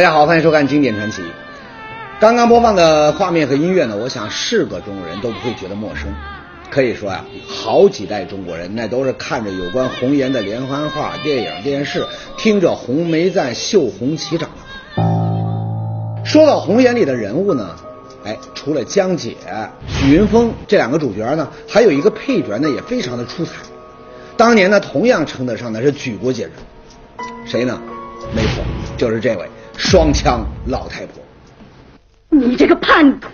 大家好，欢迎收看《经典传奇》。刚刚播放的画面和音乐呢，我想是个中国人都不会觉得陌生。可以说呀、好几代中国人那都是看着有关红颜的连环画、电影、电视，听着红梅赞绣红旗长大。说到红颜里的人物呢，哎，除了江姐、许云峰这两个主角呢，还有一个配角呢，也非常的出彩。当年呢，同样称得上的是举国皆知。谁呢？没错，就是这位双枪老太婆。你这个叛徒！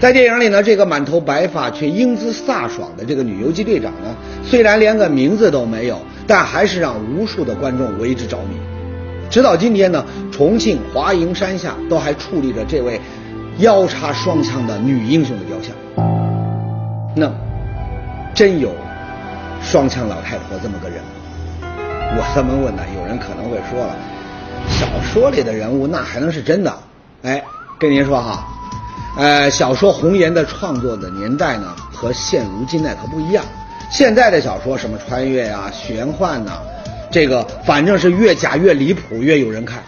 在电影里呢，这个满头白发却英姿飒爽的这个女游击队长呢，虽然连个名字都没有，但还是让无数的观众为之着迷。直到今天呢，重庆华蓥山下都还矗立着这位腰插双枪的女英雄的雕像。那么，真有双枪老太婆这么个人吗？我这么问呢，有人可能会说了，小说里的人物那还能是真的？哎，跟您说哈，呃，小说《红颜》的创作的年代呢，和现如今那可不一样。现在的小说什么穿越呀、玄幻呐、这个反正是越假越离谱，越有人看。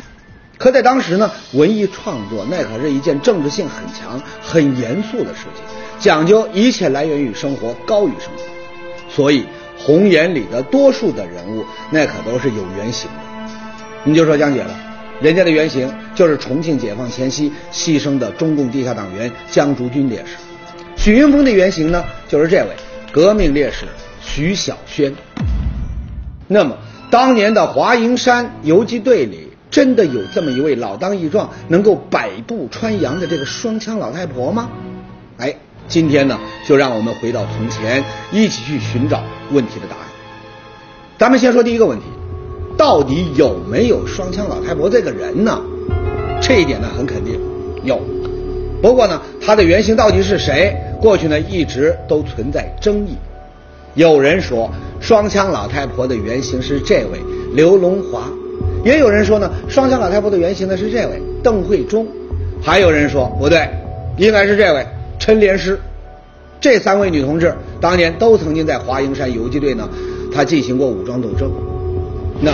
可在当时呢，文艺创作那可是一件政治性很强、很严肃的事情，讲究一切来源于生活，高于生活。所以，《红岩》里的多数的人物，那可都是有原型的。你就说江姐了，人家的原型就是重庆解放前夕牺牲的中共地下党员江竹君烈士。许云峰的原型呢，就是这位革命烈士徐小轩。那么，当年的华蓥山游击队里，真的有这么一位老当益壮、能够百步穿杨的这个双枪老太婆吗？哎，今天呢，就让我们回到从前，一起去寻找问题的答案。咱们先说第一个问题，到底有没有双枪老太婆这个人呢？这一点呢，很肯定有。不过呢，她的原型到底是谁？过去呢一直都存在争议。有人说双枪老太婆的原型是这位刘龙华，也有人说呢双枪老太婆的原型呢是这位邓慧忠，还有人说不对，应该是这位陈莲师。这三位女同志当年都曾经在华蓥山游击队呢，她进行过武装斗争。那，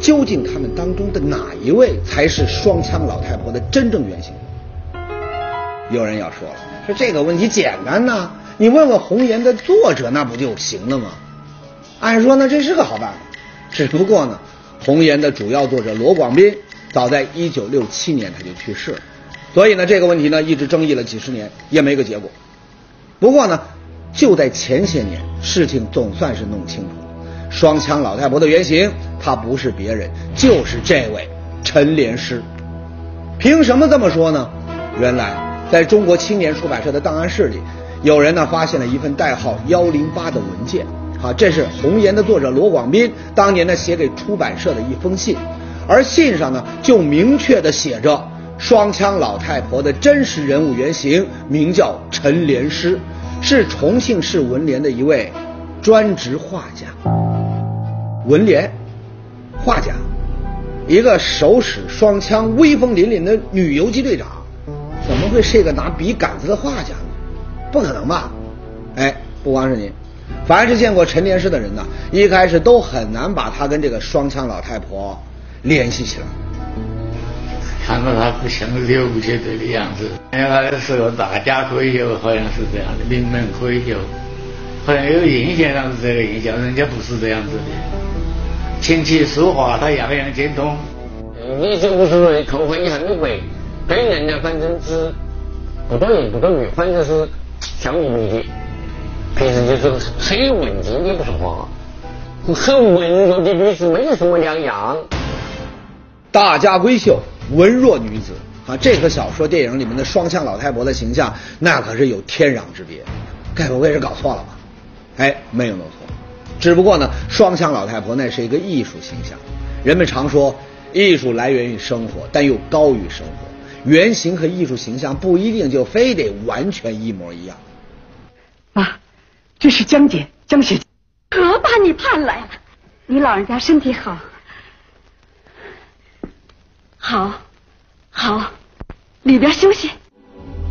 究竟她们当中的哪一位才是双枪老太婆的真正原型？有人要说了，说这个问题简单呐，你问问《红岩》的作者那不就行了吗？按说呢，这是个好办法，只不过呢，《红岩》的主要作者罗广斌早在一九六七年他就去世了，所以呢，这个问题呢一直争议了几十年，也没个结果。不过呢，就在前些年，事情总算是弄清楚了，双枪老太婆的原型，她不是别人，就是这位陈莲师。凭什么这么说呢？原来，在中国青年出版社的档案室里，有人呢发现了一份代号幺零八的文件，啊，这是《红岩》的作者罗广斌当年呢写给出版社的一封信，而信上呢就明确的写着，双枪老太婆的真实人物原型名叫陈莲师，是重庆市文联的一位专职画家。文联，画家，一个手使双枪、威风凛凛的女游击队长。怎么会是一个拿笔杆子的画家呢？不可能吧？哎，不光是您，凡是见过陈莲师的人呢，一开始都很难把他跟这个双枪老太婆联系起来。看到他不像是游击队的样子，原来的时候大家可以有，好像是这样的，名门可以有，好像有印象上是这个印象，人家不是这样子的。琴棋书画他样样精通。你这五十岁头发也很贵。跟人家反正是不多言不多语，反正是笑眯眯的，平时就是很文静的不说话，很文弱的女子没有什么两样。大家闺秀，文弱女子啊，这和小说、电影里面的双枪老太婆的形象那可是有天壤之别。该不会是搞错了吧？哎，没有弄错，只不过呢，双枪老太婆那是一个艺术形象。人们常说，艺术来源于生活，但又高于生活。原型和艺术形象不一定就非得完全一模一样。啊，这是江姐，江学姐，可把你盼来了。你老人家身体好，好，好，里边休息。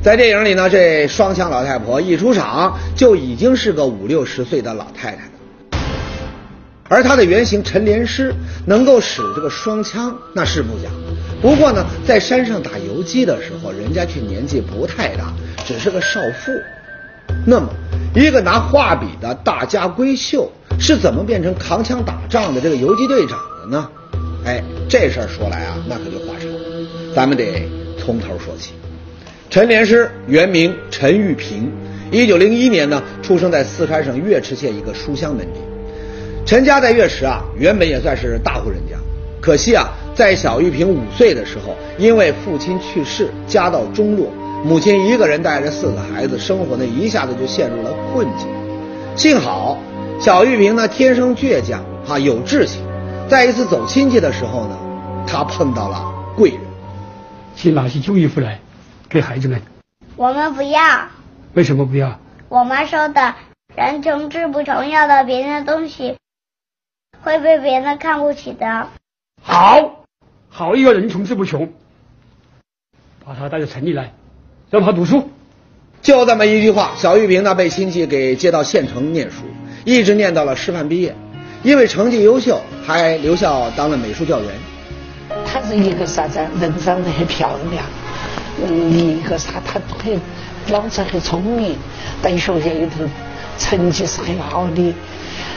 在电影里呢，这双枪老太婆一出场就已经是个五六十岁的老太太了。而她的原型陈莲师能够使这个双枪，那是不假。不过呢，在山上打游击的时候，人家却年纪不太大，只是个少妇。那么，一个拿画笔的大家闺秀是怎么变成扛枪打仗的这个游击队长的呢？哎，这事儿说来啊，那可就话长，咱们得从头说起。陈莲师原名陈玉平，一九零一年呢出生在四川省岳池县一个书香门第。陈家在岳池啊，原本也算是大户人家，可惜啊，在小玉平五岁的时候，因为父亲去世，家道中落，母亲一个人带着四个孩子，生活呢一下子就陷入了困境。幸好小玉萍呢天生倔强啊，有志气，在一次走亲戚的时候呢，他碰到了贵人，去拿些旧衣服来。给孩子们，我们不要。为什么不要？我妈说的，人穷志不穷，要了别人的东西，会被别人看不起的。好，好一个人穷志不穷，把他带到城里来，让他读书。就这么一句话，小玉萍呢被亲戚给接到县城念书，一直念到了师范毕业，因为成绩优秀，还留校当了美术教员。她是一个啥子？人长得很漂亮。嗯，一个啥，她很脑子很聪明，在学校里头成绩是很好的。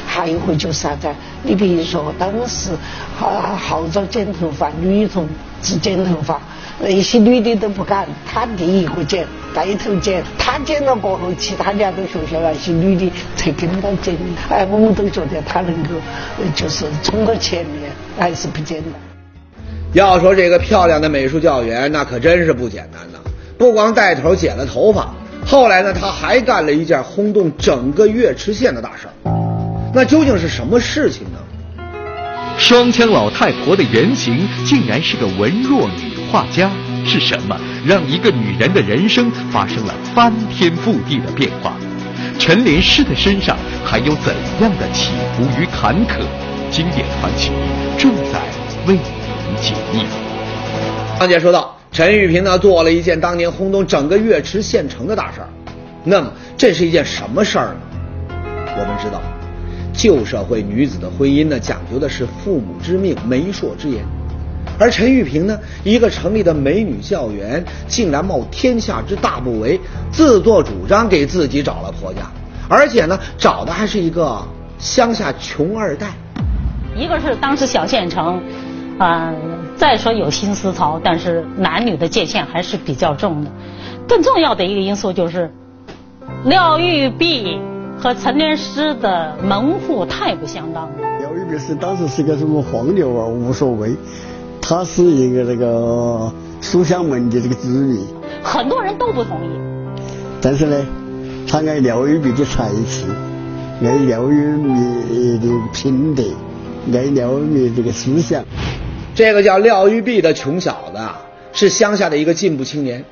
还有一回就是啥子？你比如说，当时号号召剪头发，女童只剪头发，那些女的都不敢，她第一个剪，带头剪。她剪了过后，其他两个学校那些女的才跟到剪。哎，我们都觉得她能够就是冲到前面，还是不简单。要说这个漂亮的美术教员，那可真是不简单呐！不光带头剪了头发，后来呢，她还干了一件轰动整个岳池县的大事儿。那究竟是什么事情呢？双枪老太婆的原型竟然是个文弱女画家，是什么让一个女人的人生发生了翻天覆地的变化？陈莲师的身上还有怎样的起伏与坎坷？经典传奇正在为您。解密。刚才说到，陈玉萍呢做了一件当年轰动整个岳池县城的大事儿。那么，这是一件什么事儿呢？我们知道，旧社会女子的婚姻呢，讲究的是父母之命、媒妁之言。而陈玉萍呢，一个城里的美女教员，竟然冒天下之大不韪，自作主张给自己找了婆家，而且呢，找的还是一个乡下穷二代。一个是当时小县城。啊，再说有新思潮，但是男女的界限还是比较重的。更重要的一个因素就是，廖玉璧和陈莲师的门户太不相当了。廖玉璧是当时是个什么黄牛啊，无所谓。他是一个那个书香门第这个子女，很多人都不同意。但是呢，他爱廖玉璧的才气，爱廖玉璧的品德，爱廖玉璧这个思想。这个叫廖玉璧的穷小子啊，是乡下的一个进步青年。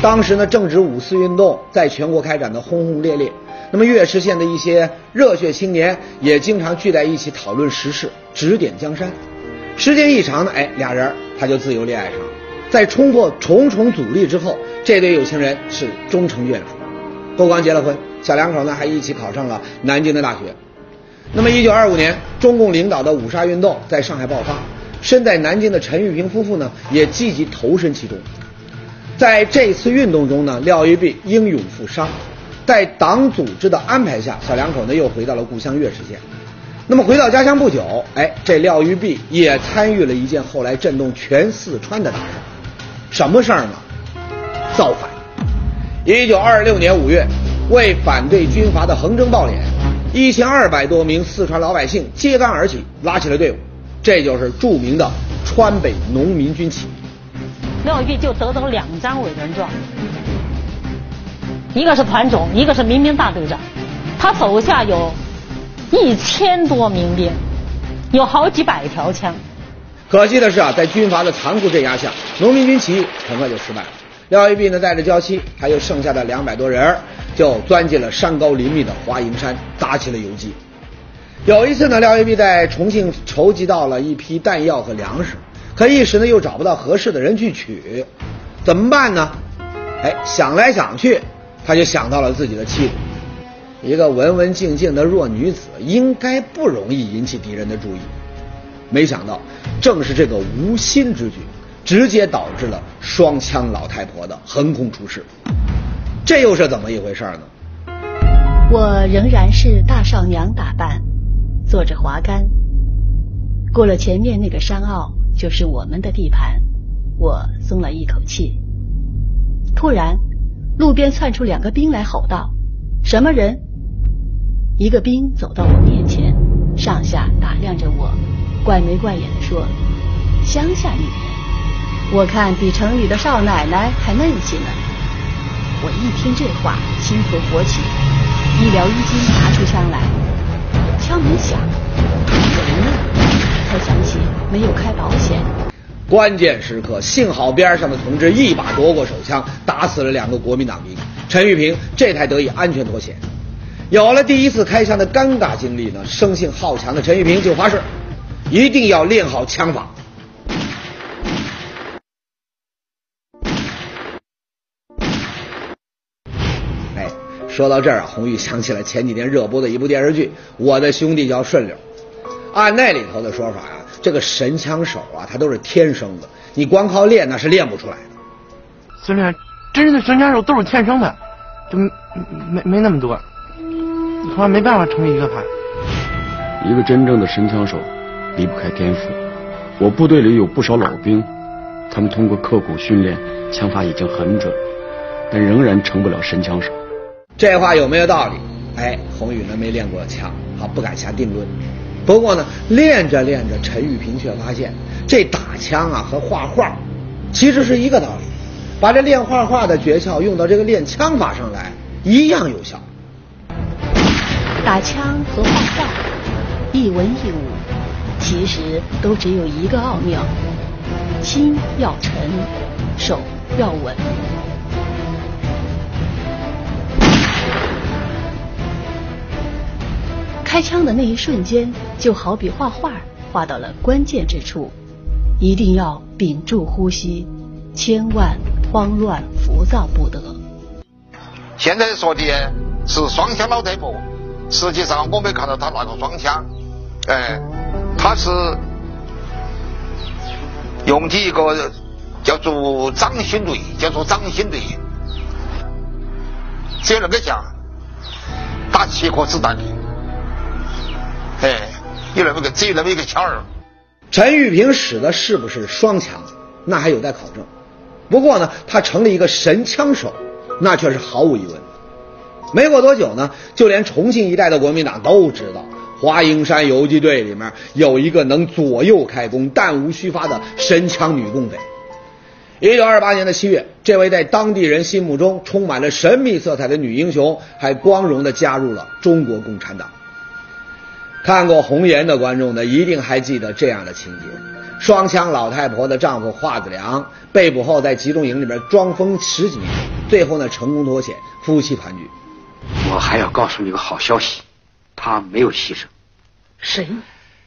当时呢，正值五四运动在全国开展的轰轰烈烈。那么岳池县的一些热血青年也经常聚在一起讨论时事，指点江山。时间一长呢，哎，俩人他就自由恋爱上了。在冲破重重阻力之后，这对有情人是终成眷属。不光结了婚，小两口呢还一起考上了南京的大学。那么，一九二五年，中共领导的五卅运动在上海爆发。身在南京的陈玉萍夫妇呢，也积极投身其中。在这次运动中呢，廖玉璧英勇负伤，在党组织的安排下，小两口呢又回到了故乡岳池县。那么回到家乡不久，哎，这廖玉璧也参与了一件后来震动全四川的大事什么事儿呢？造反！一九二六年五月，为反对军阀的横征暴敛，一千二百多名四川老百姓揭竿而起，拉起了队伍。这就是著名的川北农民军起。廖玉璧就得到两张委任状，一个是团总，一个是民兵大队长。他手下有一千多民兵，有好几百条枪。可惜的是啊，在军阀的残酷镇压下，农民军起义很快就失败了。廖玉璧呢，带着娇妻，还有剩下的两百多人，就钻进了山高林密的华蓥山，打起了游击。有一次呢，廖玉璧在重庆筹集到了一批弹药和粮食，可一时呢又找不到合适的人去取，怎么办呢？哎，想来想去，他就想到了自己的妻子，一个文文静静的弱女子，应该不容易引起敌人的注意。没想到，正是这个无心之举，直接导致了双枪老太婆的横空出世。这又是怎么一回事呢？我仍然是大少娘打扮，坐着滑竿。过了前面那个山坳，就是我们的地盘。我松了一口气。突然，路边窜出两个兵来，吼道：“什么人？”一个兵走到我面前，上下打量着我，怪眉怪眼的说：“乡下女人，我看比城里的少奶奶还嫩些呢。”我一听这话，心头火起。一撩衣襟，拿出枪来，枪没响，有人呢。才想起没有开保险。关键时刻，幸好边上的同志一把夺过手枪，打死了两个国民党兵。陈玉平这才得以安全脱险。有了第一次开枪的尴尬经历呢，生性好强的陈玉平就发誓，一定要练好枪法。哎说到这儿啊，红玉想起了前几天热播的一部电视剧《我的兄弟叫顺溜》。按那里头的说法呀，这个神枪手啊，他都是天生的，你光靠练那是练不出来的。孙亮，真正的神枪手都是天生的，就没没那么多，恐怕没办法成为一个派。一个真正的神枪手离不开天赋。我部队里有不少老兵，他们通过刻苦训练，枪法已经很准，但仍然成不了神枪手。这话有没有道理？哎，宏宇呢没练过枪，好不敢下定论。不过呢，练着练着，陈玉平却发现这打枪啊和画画其实是一个道理。把这练画画的诀窍用到这个练枪法上来，一样有效。打枪和画画，一文一武，其实都只有一个奥妙：心要沉，手要稳。开枪的那一瞬间，就好比画画，画到了关键之处，一定要屏住呼吸，千万慌乱浮躁不得。现在说的是双枪老太婆，实际上我没看到他那个双枪，哎，他是用的一个叫做掌心锤，叫做掌心锤，只有那个像打七颗子弹的。哎，有那么个只有那么一个枪儿。陈玉平使的是不是双枪，那还有待考证。不过呢，他成了一个神枪手，那却是毫无疑问。没过多久呢，就连重庆一带的国民党都知道，华蓥山游击队里面有一个能左右开弓、弹无虚发的神枪女共匪。一九二八年的七月，这位在当地人心目中充满了神秘色彩的女英雄，还光荣的加入了中国共产党。看过《红岩》的观众呢，一定还记得这样的情节：双枪老太婆的丈夫华子良被捕后，在集中营里边装疯十几年，最后呢成功脱险，夫妻团聚。我还要告诉你个好消息，他没有牺牲。谁？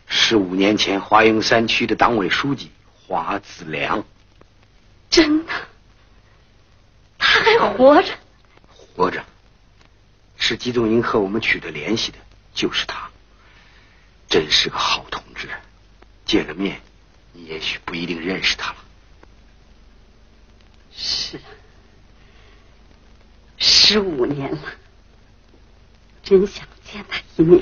十五年前华蓥山区的党委书记华子良。真的？他还活着？活着。是集中营和我们取得联系的，就是他。真是个好同志，见了面，你也许不一定认识他了。是，十五年了，真想见他一面。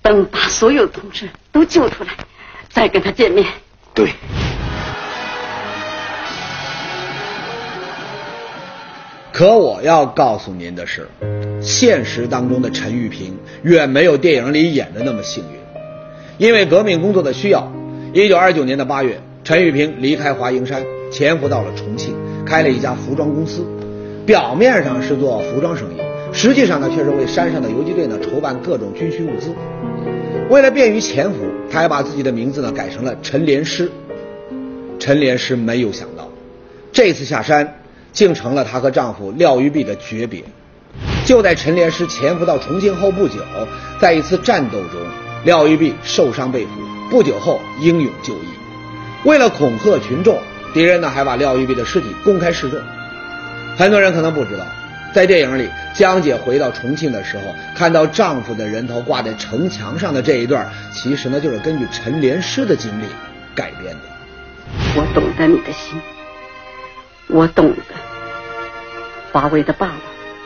等把所有同志都救出来，再跟他见面。对。可我要告诉您的是，现实当中的陈玉平远没有电影里演的那么幸运。因为革命工作的需要，一九二九年的八月，陈玉平离开华蓥山，潜伏到了重庆，开了一家服装公司。表面上是做服装生意，实际上呢，却是为山上的游击队呢筹办各种军需物资。为了便于潜伏，他还把自己的名字呢改成了陈连师。陈连师没有想到，这次下山。竟成了她和丈夫廖玉璧的诀别。就在陈连师潜伏到重庆后不久，在一次战斗中，廖玉璧受伤被俘，不久后英勇就义。为了恐吓群众，敌人呢还把廖玉璧的尸体公开示众。很多人可能不知道，在电影里，江姐回到重庆的时候，看到丈夫的人头挂在城墙上的这一段，其实呢就是根据陈莲师的经历改编的。我懂得你的心，我懂得华为的爸爸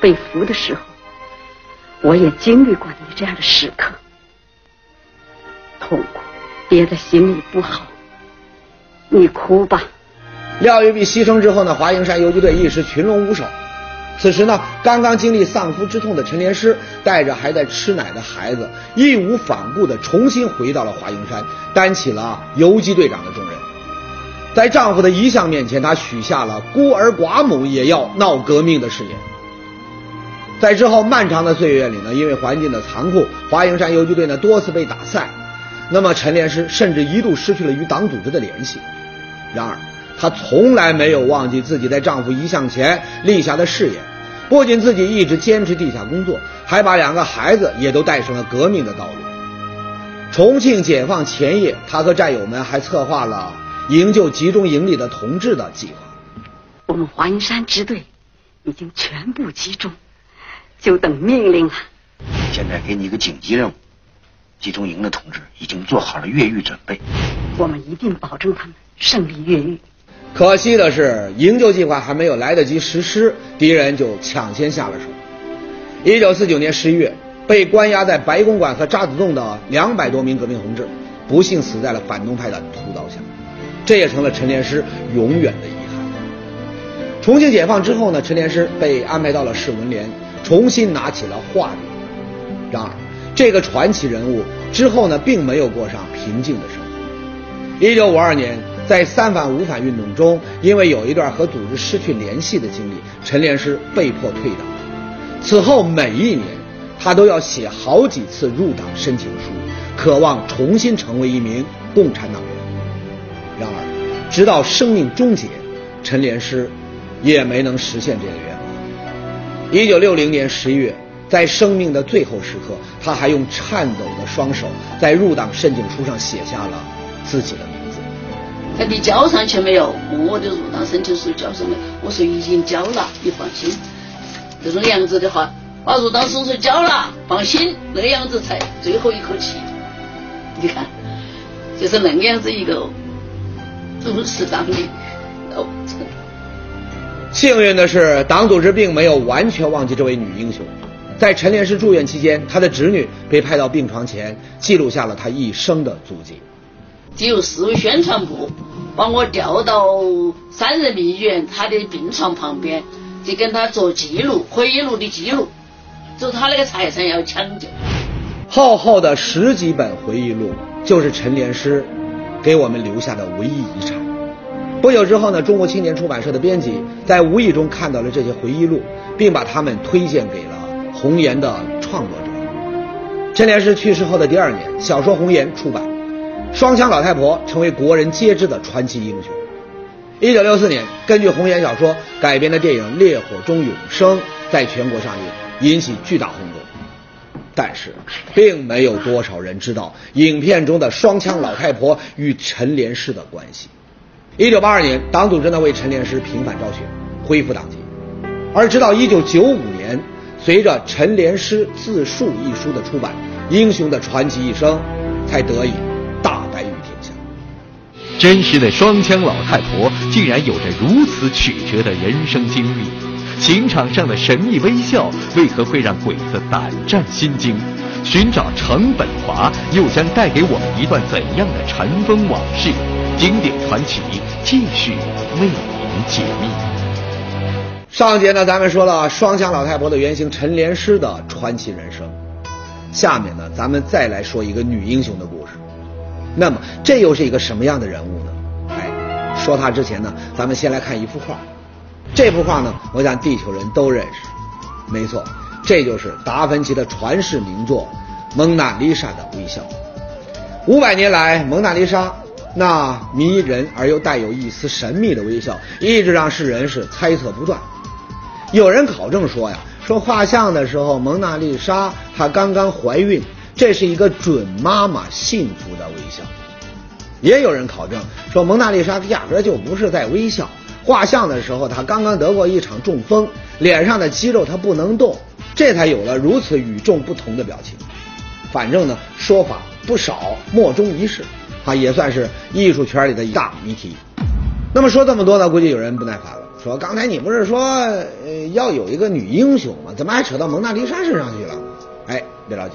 被俘的时候，我也经历过你这样的时刻，痛苦憋在心里不好，你哭吧。廖玉璧牺牲之后呢，华蓥山游击队一时群龙无首。此时呢，刚刚经历丧夫之痛的陈莲师，带着还在吃奶的孩子，义无反顾地重新回到了华蓥山，担起了游击队长的重任。在丈夫的遗像面前，她许下了孤儿寡母也要闹革命的誓言。在之后漫长的岁月里呢，因为环境的残酷，华蓥山游击队呢多次被打散，那么陈莲师甚至一度失去了与党组织的联系。然而，她从来没有忘记自己在丈夫遗像前立下的誓言，不仅自己一直坚持地下工作，还把两个孩子也都带上了革命的道路。重庆解放前夜，她和战友们还策划了营救集中营里的同志的计划。我们华蓥山支队已经全部集中，就等命令了。现在给你一个紧急任务，集中营的同志已经做好了越狱准备，我们一定保证他们胜利越狱。可惜的是，营救计划还没有来得及实施，敌人就抢先下了手。一九四九年十一月，被关押在白公馆和渣滓洞的两百多名革命同志，不幸死在了反动派的屠刀下，这也成了陈连师永远的遗憾。重庆解放之后呢，陈连师被安排到了市文联，重新拿起了画笔。然而，这个传奇人物之后呢，并没有过上平静的生活。一九五二年。在三反五反运动中，因为有一段和组织失去联系的经历，陈莲师被迫退党。此后每一年，他都要写好几次入党申请书，渴望重新成为一名共产党员。然而，直到生命终结，陈莲师也没能实现这个愿望。一九六零年十一月，在生命的最后时刻，他还用颤抖的双手在入党申请书上写下了自己的名。他你交上去没有？问我的入党申请书交上没？我说已经交了，你放心。这种样子的话，把入党申请书交了，放心，那样子才最后一口气。你看，就是。那个样子一个如此当的老臣。幸运的是，党组织并没有完全忘记这位女英雄。在陈莲师住院期间，她的侄女被派到病床前，记录下了她一生的足迹。只有市委宣传部把我调到三人民医院他的病床旁边，就跟他做记录，回忆录的记录，就他那个财产要抢救。厚厚的十几本回忆录，就是陈莲师给我们留下的唯一遗产。不久之后呢，中国青年出版社的编辑在无意中看到了这些回忆录，并把他们推荐给了《红岩》的创作者。陈莲师去世后的第二年，小说《红岩》出版。双枪老太婆成为国人皆知的传奇英雄。一九六四年，根据红岩小说改编的电影《烈火中永生》在全国上映，引起巨大轰动。但是，并没有多少人知道影片中的双枪老太婆与陈莲师的关系。一九八二年，党组织呢为陈莲师平反昭雪，恢复党籍。而直到一九九五年，随着《陈莲师自述》一书的出版，英雄的传奇一生才得以。真实的双枪老太婆竟然有着如此曲折的人生经历，刑场上的神秘微笑为何会让鬼子胆战心惊？寻找程本华又将带给我们一段怎样的尘封往事？经典传奇继续为您解密。上节呢，咱们说了双枪老太婆的原型陈莲师的传奇人生，下面呢，咱们再来说一个女英雄的故事。那么，这又是一个什么样的人物呢？哎，说他之前呢，咱们先来看一幅画。这幅画呢，我想地球人都认识。没错，这就是达芬奇的传世名作《蒙娜丽莎的微笑》。五百年来，蒙娜丽莎那迷人而又带有一丝神秘的微笑，一直让世人是猜测不断。有人考证说呀，说画像的时候，蒙娜丽莎她刚刚怀孕。这是一个准妈妈幸福的微笑。也有人考证说，蒙娜丽莎压根就不是在微笑，画像的时候她刚刚得过一场中风，脸上的肌肉她不能动，这才有了如此与众不同的表情。反正呢，说法不少，莫衷一是，啊，也算是艺术圈里的一大谜题。那么说这么多呢，估计有人不耐烦了，说刚才你不是说要有一个女英雄吗？怎么还扯到蒙娜丽莎身上去了？哎，别着急，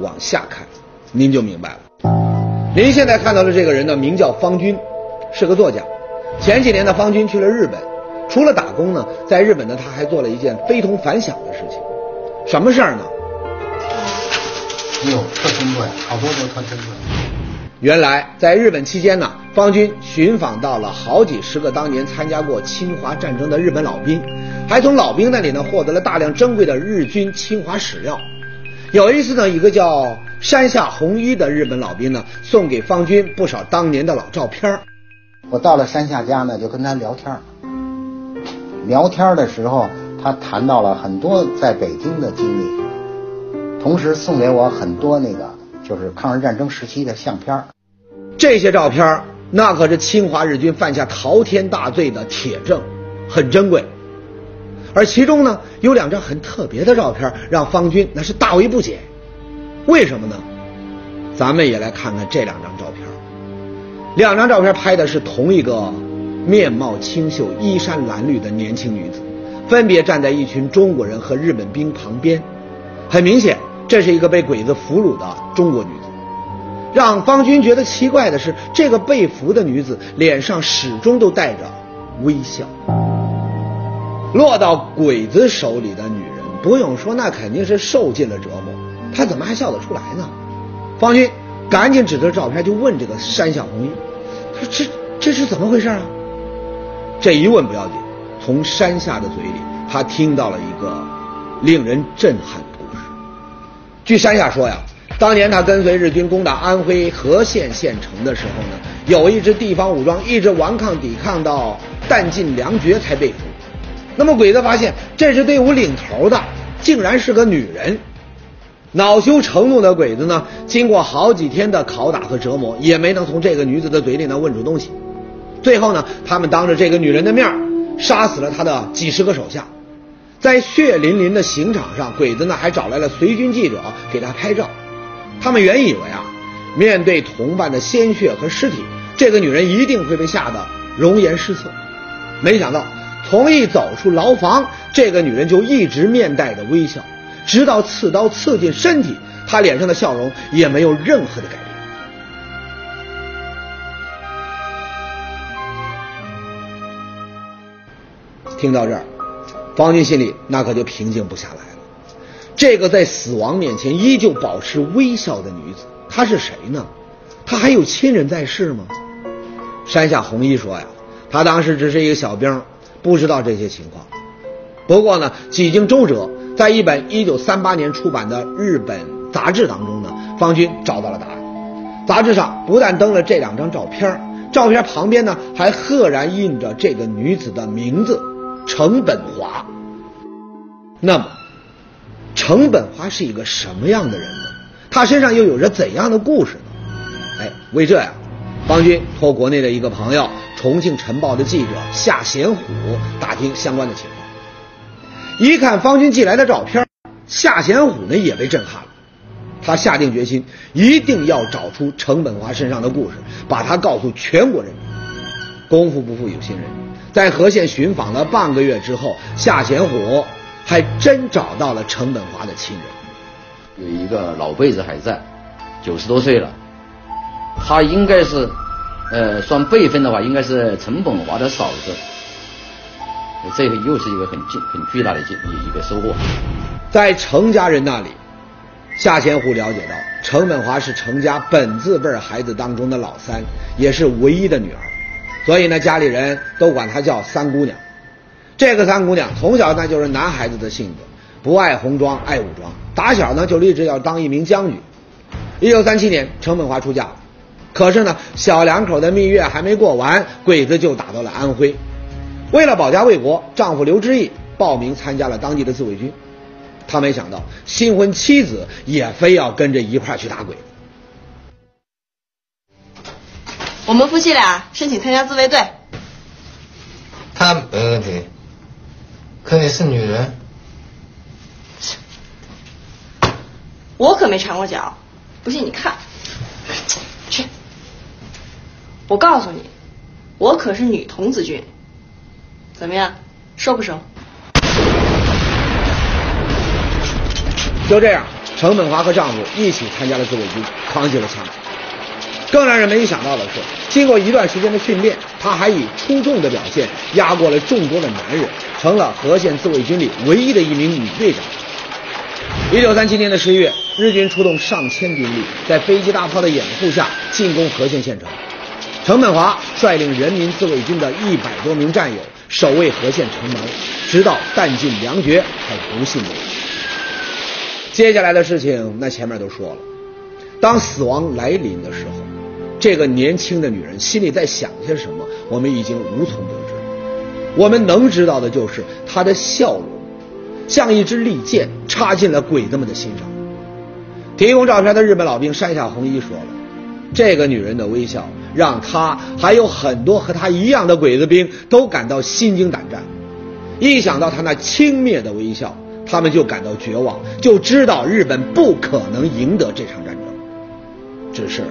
往下看，您就明白了。您现在看到的这个人呢，名叫方军，是个作家。前几年呢，方军去了日本，除了打工呢，在日本呢，他还做了一件非同凡响的事情。什么事儿呢？哟，特珍贵，好多都特珍贵。原来在日本期间呢，方军寻访到了好几十个当年参加过侵华战争的日本老兵，还从老兵那里呢获得了大量珍贵的日军侵华史料。有一次呢，一个叫山下红一的日本老兵呢，送给方军不少当年的老照片我到了山下家呢，就跟他聊天聊天的时候，他谈到了很多在北京的经历，同时送给我很多那个就是抗日战争时期的相片这些照片那可是侵华日军犯下滔天大罪的铁证，很珍贵。而其中呢，有两张很特别的照片，让方军那是大为不解。为什么呢？咱们也来看看这两张照片。两张照片拍的是同一个面貌清秀、衣衫褴褛的年轻女子，分别站在一群中国人和日本兵旁边。很明显，这是一个被鬼子俘虏的中国女子。让方军觉得奇怪的是，这个被俘的女子脸上始终都带着微笑。落到鬼子手里的女人，不用说，那肯定是受尽了折磨。她怎么还笑得出来呢？方军赶紧指着照片就问这个山下红衣：“他说这这是怎么回事啊？”这一问不要紧，从山下的嘴里，他听到了一个令人震撼的故事。据山下说呀，当年他跟随日军攻打安徽和县县城的时候呢，有一支地方武装一直顽抗抵抗到弹尽粮绝才被俘。那么鬼子发现这支队伍领头的竟然是个女人，恼羞成怒的鬼子呢，经过好几天的拷打和折磨，也没能从这个女子的嘴里呢问出东西。最后呢，他们当着这个女人的面杀死了她的几十个手下，在血淋淋的刑场上，鬼子呢还找来了随军记者给他拍照。他们原以为啊，面对同伴的鲜血和尸体，这个女人一定会被吓得容颜失色，没想到。从一走出牢房，这个女人就一直面带着微笑，直到刺刀刺进身体，她脸上的笑容也没有任何的改变。听到这儿，方军心里那可就平静不下来了。这个在死亡面前依旧保持微笑的女子，她是谁呢？她还有亲人在世吗？山下红衣说呀，她当时只是一个小兵。不知道这些情况，不过呢，几经周折，在一本1938年出版的日本杂志当中呢，方军找到了答案。杂志上不但登了这两张照片，照片旁边呢还赫然印着这个女子的名字——程本华。那么，程本华是一个什么样的人呢？他身上又有着怎样的故事呢？哎，为这呀，方军托国内的一个朋友。重庆晨报的记者夏贤虎打听相关的情况，一看方军寄来的照片，夏贤虎呢也被震撼了。他下定决心，一定要找出程本华身上的故事，把他告诉全国人民。功夫不负有心人，在和县寻访了半个月之后，夏贤虎还真找到了程本华的亲人。有一个老辈子还在，九十多岁了，他应该是。呃，算辈分的话，应该是陈本华的嫂子。这个又是一个很巨、很巨大的一一个收获。在程家人那里，夏千户了解到，程本华是程家本字辈孩子当中的老三，也是唯一的女儿，所以呢，家里人都管她叫三姑娘。这个三姑娘从小那就是男孩子的性格，不爱红装，爱武装，打小呢就立志要当一名将军。一九三七年，程本华出嫁了。可是呢，小两口的蜜月还没过完，鬼子就打到了安徽。为了保家卫国，丈夫刘知义报名参加了当地的自卫军。他没想到，新婚妻子也非要跟着一块去打鬼。我们夫妻俩申请参加自卫队。他没问题，可你是女人。我可没缠过脚，不信你看。去，我告诉你，我可是女童子军。怎么样，收不收？就这样，程本华和丈夫一起参加了自卫军，扛起了枪。更让人没想到的是，经过一段时间的训练，她还以出众的表现压过了众多的男人，成了和县自卫军里唯一的一名女队长。一九三七年的十一月，日军出动上千兵力，在飞机大炮的掩护下进攻和县县城。程本华率领人民自卫军的一百多名战友守卫和县城门，直到弹尽粮绝才不幸。接下来的事情，那前面都说了。当死亡来临的时候，这个年轻的女人心里在想些什么，我们已经无从得知。我们能知道的就是她的笑容，像一支利剑插进了鬼子们的心上。提供照片的日本老兵山下弘一说了，这个女人的微笑让他还有很多和他一样的鬼子兵都感到心惊胆战。一想到他那轻蔑的微笑，他们就感到绝望，就知道日本不可能赢得这场战争。只是。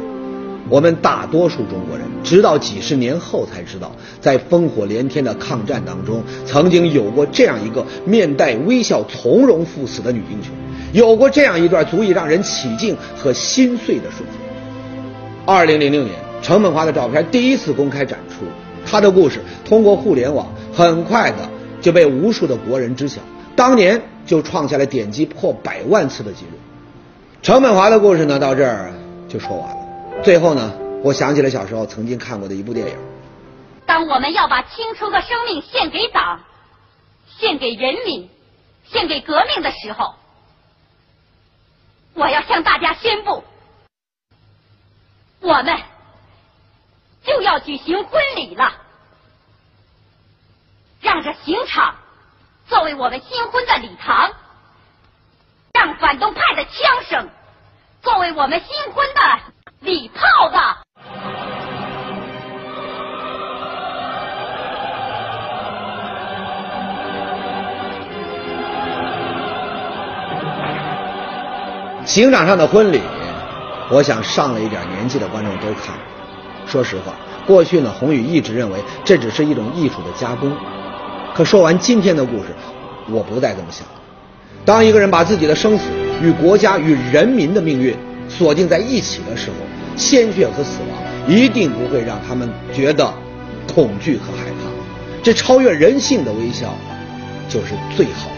我们大多数中国人，直到几十年后才知道，在烽火连天的抗战当中，曾经有过这样一个面带微笑、从容赴死的女英雄，有过这样一段足以让人起敬和心碎的瞬间。二零零六年，程本华的照片第一次公开展出，他的故事通过互联网很快的就被无数的国人知晓，当年就创下了点击破百万次的记录。程本华的故事呢，到这儿就说完了。最后呢，我想起了小时候曾经看过的一部电影。当我们要把青春和生命献给党、献给人民、献给革命的时候，我要向大家宣布，我们就要举行婚礼了。让这刑场作为我们新婚的礼堂，让反动派的枪声作为我们新婚的。礼炮子。刑场上的婚礼，我想上了一点年纪的观众都看过。说实话，过去呢，宏宇一直认为这只是一种艺术的加工。可说完今天的故事，我不再这么想了。当一个人把自己的生死与国家与人民的命运锁定在一起的时候，鲜血和死亡一定不会让他们觉得恐惧和害怕。这超越人性的微笑，就是最好。